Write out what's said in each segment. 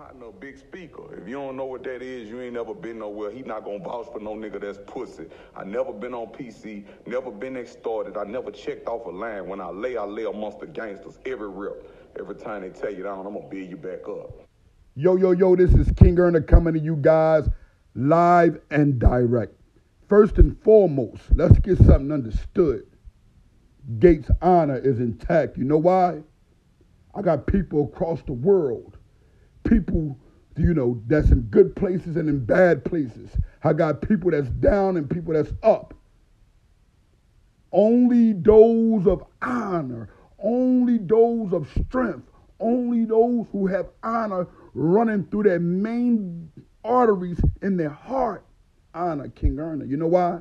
partner a big speaker. If you don't know what that is, you ain't never been nowhere. He not gonna vouch for no nigga that's pussy. I never been on PC, never been extorted. I never checked off a line. When I lay, I lay amongst the gangsters every rip. Every time they tell you down, I'm gonna build you back up. Yo, yo, yo, this is King Earner coming to you guys live and direct. First and foremost, let's get something understood. Gates' honor is intact. You know why? I got people across the world, people, you know, that's in good places and in bad places. I got people that's down and people that's up. Only those of honor, only those of strength, only those who have honor running through their main arteries in their heart honor King Erna. You know why?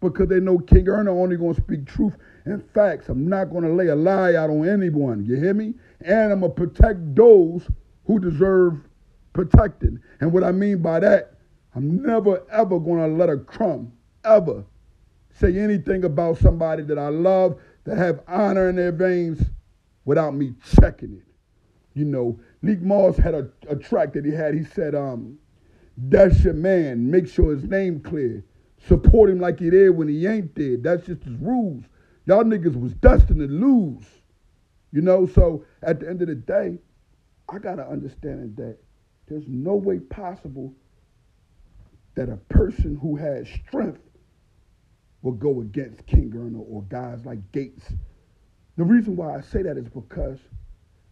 Because they know King Erna only going to speak truth and facts. I'm not going to lay a lie out on anyone. You hear me? And I'm going to protect those who deserve protecting. And what I mean by that, I'm never ever going to let a crumb ever say anything about somebody that I love that have honor in their veins without me checking it. You know, Leek Moss had a, a track that he had. He said, um, that's your man. Make sure his name clear. Support him like he did when he ain't there. That's just his rules. Y'all niggas was destined to lose. You know, so at the end of the day, I gotta understand that there's no way possible that a person who has strength will go against King Erna or guys like Gates. The reason why I say that is because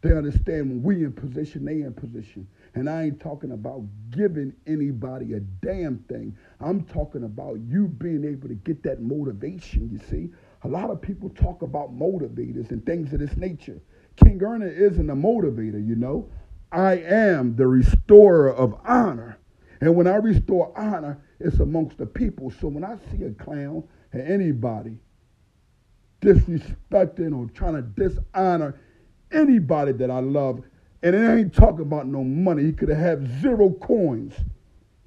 they understand when we in position, they in position. And I ain't talking about giving anybody a damn thing. I'm talking about you being able to get that motivation, you see. A lot of people talk about motivators and things of this nature. King Erna isn't a motivator, you know. I am the restorer of honor. And when I restore honor, it's amongst the people. So when I see a clown or anybody disrespecting or trying to dishonor anybody that I love, and it ain't talking about no money. He could have had zero coins.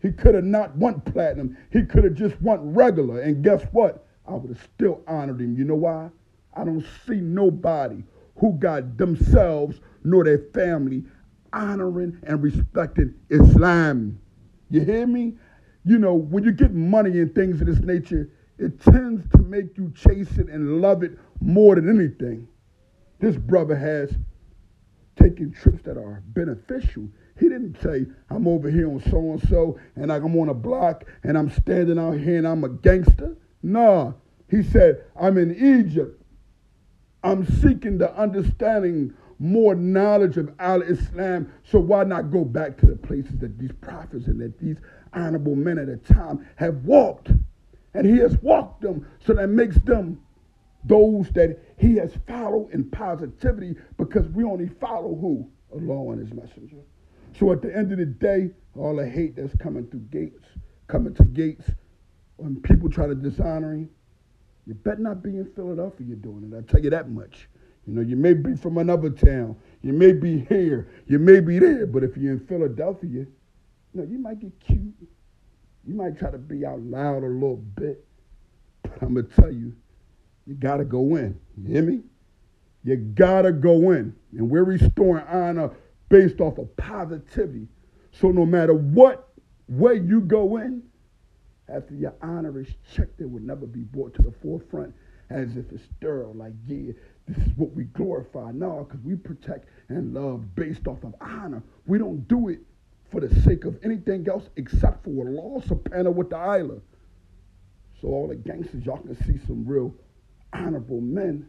He could have not want platinum. He could have just want regular. And guess what? I would have still honored him. You know why? I don't see nobody who got themselves nor their family honoring and respecting Islam. You hear me? You know, when you get money and things of this nature, it tends to make you chase it and love it more than anything. This brother has taken trips that are beneficial. He didn't say, I'm over here on so and so and I'm on a block and I'm standing out here and I'm a gangster. No. He said, I'm in Egypt. I'm seeking the understanding, more knowledge of Al Islam. So why not go back to the places that these prophets and that these honorable men at a time have walked? And he has walked them, so that makes them those that he has followed in positivity because we only follow who? Allah and his messenger. So at the end of the day, all the hate that's coming through gates, coming to gates, when people try to dishonor him, you better not be in Philadelphia you're doing it. I'll tell you that much. You know, you may be from another town. You may be here. You may be there. But if you're in Philadelphia, you know, you might get cute. You might try to be out loud a little bit. But I'm going to tell you, you got to go in. You hear me? You got to go in. And we're restoring honor based off of positivity. So no matter what way you go in, after your honor is checked, it will never be brought to the forefront as if it's sterile. Like, yeah, this is what we glorify. No, because we protect and love based off of honor. We don't do it for the sake of anything else except for Allah with the ta'ala. So all the gangsters, y'all can see some real honorable men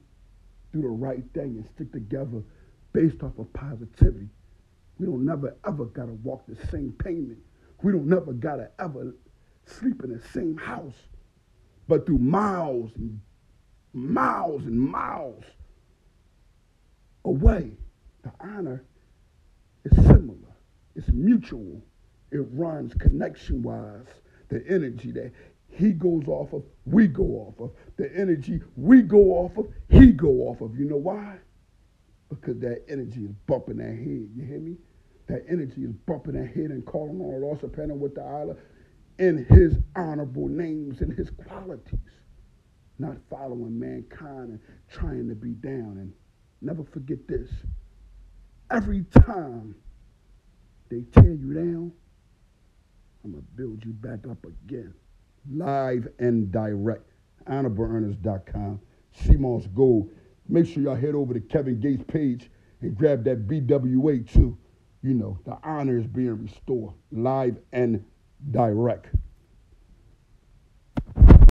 do the right thing and stick together based off of positivity. We don't never ever gotta walk the same pavement. We don't never gotta ever sleep in the same house. But through miles and miles and miles away, the honor is similar. It's mutual. It runs connection wise. The energy that he goes off of, we go off of. The energy we go off of, he go off of. You know why? Because that energy is bumping that head. You hear me? That energy is bumping that head and calling on Allah subhanahu wa ta'ala in his honorable names and his qualities. Not following mankind and trying to be down. And never forget this. Every time they tear you down, I'm going to build you back up again. Live and direct. HonorableEarners.com. CMOS Gold. Make sure y'all head over to Kevin Gates' page and grab that BWA too. You know, the honor is being restored. Live and direct.